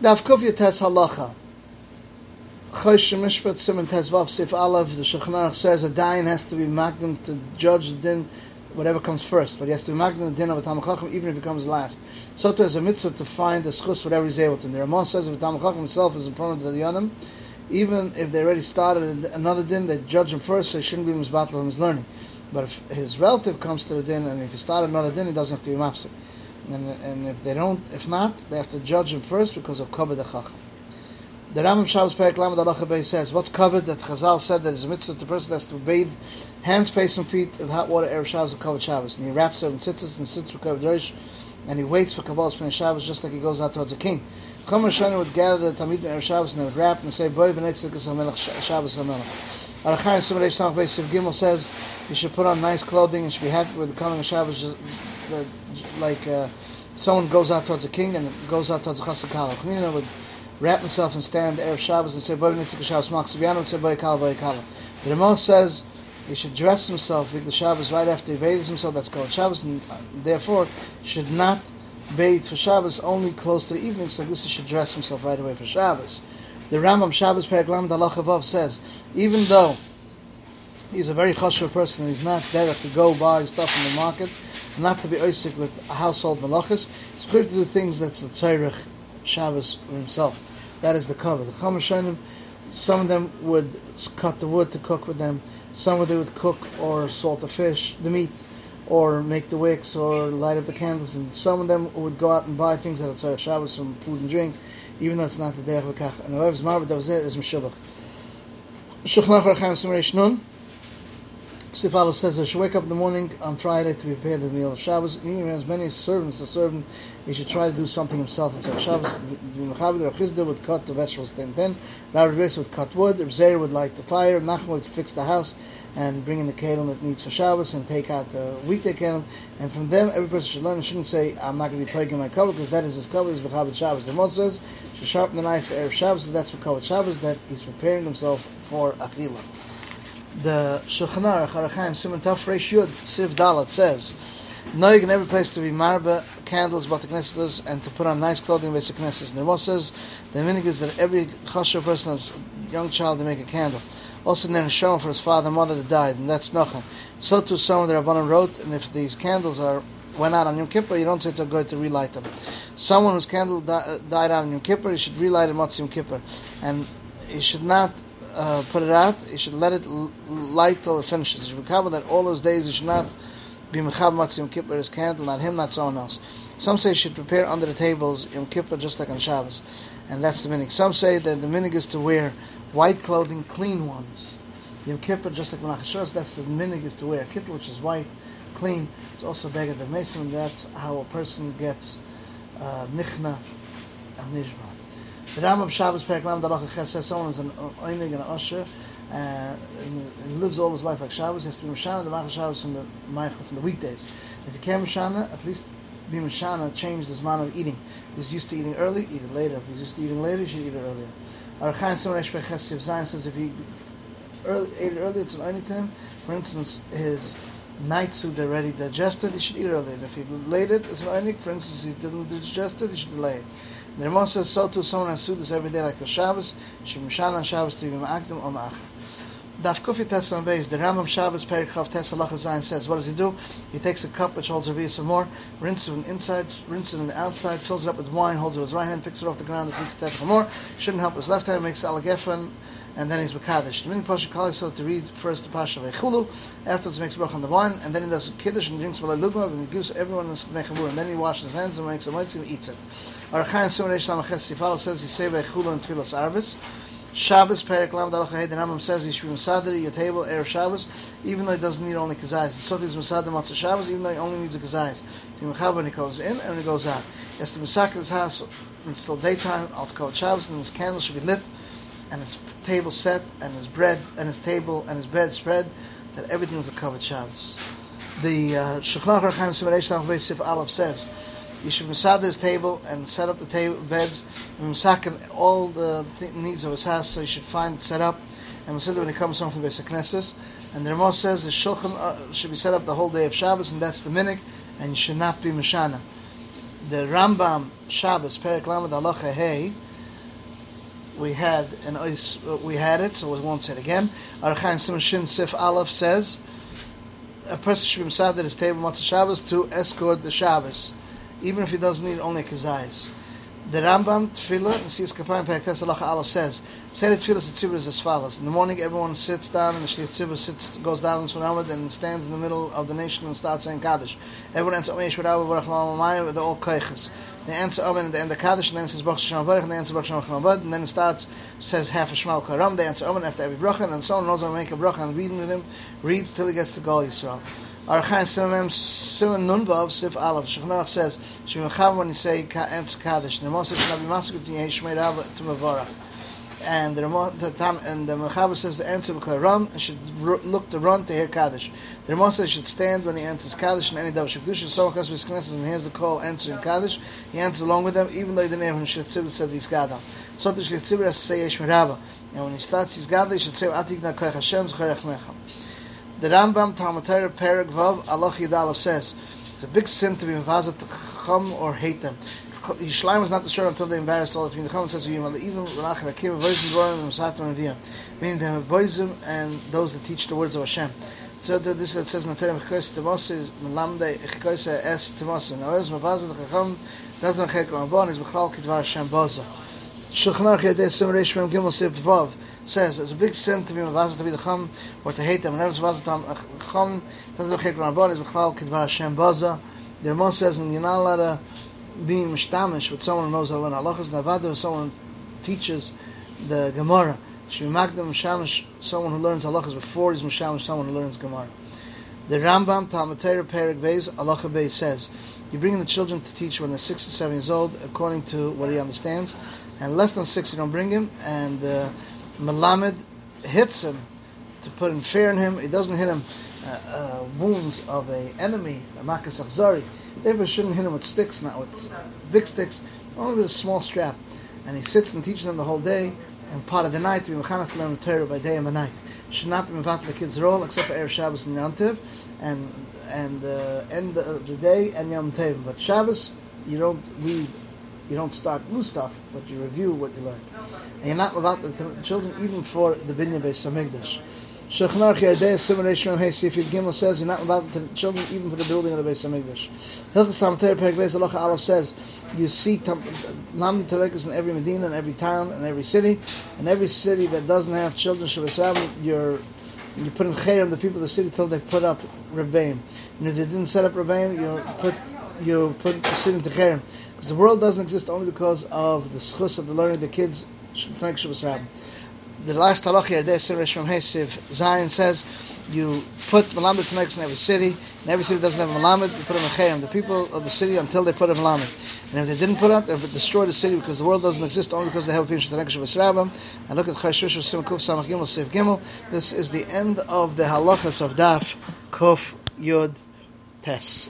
Daf Kuf Yud Tes Halacha. Chosh Mishpat Simon Tes Vav Sif Aleph, the Shulchan says a dayan has to be magnum to judge the din, whatever comes first, but he has to be magnum the din of a Tamachachim even if it comes last. So there's a mitzvah to find the schus whatever he's able to. And the Ramah says if a Tamachachim himself is in front of the Yanim, even if they already started another din, they judge him first, so he shouldn't be misbattle of his learning. But if his relative comes to the din, and if he started another din, he doesn't have to be mafsik. And, and if they don't, if not, they have to judge him first because of kavod chacham. The Rambam Shabbos Perik Lamed Alacha Bey says, what's covered that Chazal said that is a mitzvah the person has to bathe hands, face, and feet in hot water, Erev Shabbos, and covered Shabbos. And he wraps it and sits and sits for covered Rish, and he waits for Kabbalah Spinning Shabbos just like he goes out towards the king. Chum Shana would gather the Tamid Erev Shabbos and they would wrap and say, Boy v'netz likas ha-melech Shabbos ha-melech. Arachayim Sumarei Samach Bey Siv Gimel says, you should put on nice clothing and should be happy with the coming of Shabbos, like uh, someone goes out towards the king and goes out towards the Chasakala. Kamina would wrap himself and stand Erev Shabbos and say, Boy Nitzika Shabbos Maksibiano and say, Boy Kala, Boy Kala. The Ramah says he should dress himself with the Shabbos right after he bathes himself, that's called Shabbos, and uh, therefore should not bathe for Shabbos only close to the evening, so this he should dress himself right away for Shabbos. The Rambam Shabbos Peraglam Dalachavav says, even though he's a very chashuv person he's not there to go buy stuff in the market, not to be oisik with household malachas, it's clear to do things that's a tzarech Shabbos himself. That is the cover. The Chamashanim, some of them would cut the wood to cook with them. Some of them would cook or salt the fish, the meat, or make the wicks or light up the candles. And some of them would go out and buy things that are tzarech Shabbos, some food and drink, even though it's not the derech v'kach. And the whoever's marved that was it is meshubach. Shulchan Aruch Chaim Sumeresh Nun. Sifalo says I should wake up in the morning on Friday to prepare the meal Shabbos. Even as many servants, the servant, he should try to do something himself. It's like Shabbos. The Chizda would cut the vegetables ten ten. Rabbi Reis would cut wood. Zer would light the fire. Nachman would fix the house and bring in the kelim that needs for Shabbos and take out the weekday kelim. And from them, every person should learn and shouldn't say, I'm not going to be plaguing my cover because that is his cover, is B'chabit Shabbos. The Moshe says, should sharpen the knife for Erev Shabbos because that's B'chabit Shabbos, that he's preparing himself for Achila the Shulchan Aruch Arachaim Simon Taf Yud Siv Dalat says, Noig in every place to be marba candles about the knesset and to put on nice clothing basic the Ramah says the minig is that every chasher person, young child, to make a candle. Also, then shown for his father and mother that died, and that's nothing. So too, some of the Rabbanim wrote, and if these candles are went out on Yom Kippur, you don't say to go to relight them. Someone whose candle di- uh, died out on Yom Kippur, he should relight it Motzim Kippur, and he should not uh, put it out. You should let it light till it finishes. You should recover that all those days you should not be mechav matzim Yom Kippur his candle, not him, not someone else. Some say you should prepare under the tables Yom Kippur just like on Shabbos, and that's the minig. Some say that the minig is to wear white clothing, clean ones. Yom Kippur just like Menachashos, that's the minig is to wear a kittel which is white, clean. It's also beggar the mason. That's how a person gets uh, nichna and nishba. The Rambam Shabbos Perek Lam Dalach Ches says someone is an Oinig and an Usher, uh, and he lives all his life like Shabbos, he has to be Mishana, the Machal Shabbos from the Meichel, from the weekdays. If he can't Mishana, at least be Mishana, change the amount of eating. If He's used to eating early, eat it later. If he's used to eating later, he should eat it earlier. Archaim Simon Eshbech Zion says if he early, ate it early, it's an him. For instance, his night they're already digested, he should eat earlier. If he delayed it, it's an. For instance, he didn't digest it, he should delay it. The Ramah says, so too someone has this every day like a Shabbos, Shemshan on Shabbos to be Ma'akdim or Ma'achar. Daf Kufi Tesla Beis, the Rambam Shabbos Perik Chav Tesla Zayin says, what does he do? He takes a cup which holds a Revius or more, rinses it on the inside, rinses it on the outside, fills it up with wine, holds it with his right hand, picks it off the ground, at least a more, shouldn't help his left hand, makes Alagefen, and then he's Makadish. The meaning Pasha Kali so to read first the Pasha Vechulu, afterwards he makes Baruch on the wine, and then he does Kiddush and drinks Malay Lugma, and he gives everyone in Mechavur, and then he washes his hands and makes a mitzvah and eats it. Archaim Simon Reish Lamaches Sifalo says, say Vechulu and Tfilas Arvis. Shabbos Perik Lam Dalach The Rambam says he should be Masadri your table Erev Shabbos, even though he doesn't need only kazayis. The Sot is Masadri Matzah Shabbos, even though he only needs a kazayis. He mechav when he goes in and when he goes out. He has to massacre his house until daytime. I'll call Shabbos, and his candle should be lit, and his table set, and his bread, and his table, and his bed spread. That everything is a covered Shabbos. The uh, Shulchan Aruch Chaim Simon Sif Aleph says you should masad his table and set up the table, beds, and masakin all the th- needs of his house, so you should find it set up, and masad when he comes home from Beis Knesset. And the Ramah says the shulchan uh, should be set up the whole day of Shabbos, and that's the minik, and you should not be mashana. The Rambam Shabbos Perik Lamed Hey we had and uh, we had it, so we won't say it again. Archaim Simon Shin Sif Aleph says a person should be at his table Matzah Shabbos to escort the Shabbos, even if he doesn't need only kazayis. The Rambam Tefillah in Siyas Kafayim Periktes Allah Aleph says, say the Tefillah Tzibur is as follows. In the morning, everyone sits down, and the Shlich Tzibur sits, goes down in Sunnah and stands in the middle of the nation and starts saying Kaddish. Everyone ends L'Amayim with all Keiches. They answer Amen and the end of Kaddish, and then it says Baruch Hashem Avarech, and they answer Baruch Hashem Avarech, and then it starts, says half a Shema Karam, they answer Amen after every bracha, and so on, knows how to make a bracha, and reading with him, reads till he gets to Gol Yisrael. Archain Simon Simon Nunvav Sif Aleph. Shechanach says Shemachav when you say Ents Kaddish. Nemosah Shnabi Maskut Yeshmei Rav to Mavarach. And the the Tam and the Mechaber says the answer will run should look to run to hear Kaddish. The Ramah should stand when he answers Kaddish and any double Shekdush. So because his Knesset and hears the call answering Kaddish, he answers along with them, even though he didn't have him Shetzibit said he's Gadol. So the Shetzibit has to say Yesh Merava. And when he starts his Gadol, he should say Atik Na Koyach Hashem Zcherech Mecham. The Rambam Talmud Torah Perek Vav Allah Yidalo says it's a big sin to be mevazat chum or hate them. Yishleim is not the shirt until they embarrassed all between the chum says even Malach Hakim Voisim Dvorim and Satam and Viyam meaning they have Voisim and those that teach the words of Hashem. So this that says in the Torah Mechkos Temos is Melamde Echkos Es Temos and Oez Mevazat Chacham doesn't Chek Ramban is Bechal Kidvar Hashem Boza. Shulchan Aruch Yadei Sim Reish Mem Gimel Sif Vav says it's a big sin to be mavazat to be the chum or to hate them. Whenever it's mavazat to chum, doesn't look like Ramban is b'chlal kidvar Hashem baza. The Ramon says, and you're not allowed to be mishtamish with someone who knows how to learn halachas. Navada, someone teaches the Gemara. Should be magdam mishamish someone who learns halachas before he's mishamish someone who learns Gemara. The Rambam Talmud Torah Perik Beis Halacha Beis says, you bring in the children to teach when they're six to seven years old, according to what he understands, and less than six you don't bring him, and uh, hits him to put in fear in him. He doesn't hit him uh, uh, wounds of a enemy, a makas achzari. Therefore, shouldn't hit him with sticks, not with big sticks, only with a small strap. And he sits and teaches them the whole day, and part of the night to be mechanach to learn Torah by day and by night. Should not be mevat the kids' role except for Erev Shabbos and Yom Tov, and and uh, end of the day and Yom Tov. But Shabbos, you don't read you don't start new stuff, but you review what you learned. And you're not about the children even for the Binyan Beis Hamikdash. Shechnarch Yardei Simon Hey Sifid Gimel says you're not about the children even for the building of the Beis Hamikdash. Hilchas Tamter Perek Beis Halacha Aleph says you see Nam Terekas in every Medina, in every town, in every city, and every city that doesn't have children Shabbos you're you put in Cherem the people of the city till they put up Rebbeim. And if they didn't set up Rebbeim, you put you put the city into Cherem. Because the world doesn't exist only because of the schus of the learning the kids Shabbos Rabbim. The last halach here, Resh from Hesiv, Zion says, you put Malamed Taneks in every city, and every city doesn't have Malamed, you put them in Chayim, the people of the city until they put a Malamed. And if they didn't put it, they would destroy the city because the world doesn't exist only because they have a Taneks Shabbos Rabbim. And look at Chayshusha Sim Kuf Samach Gimel Gimel. This is the end of the halachas of Daf Kuf Yud Tes.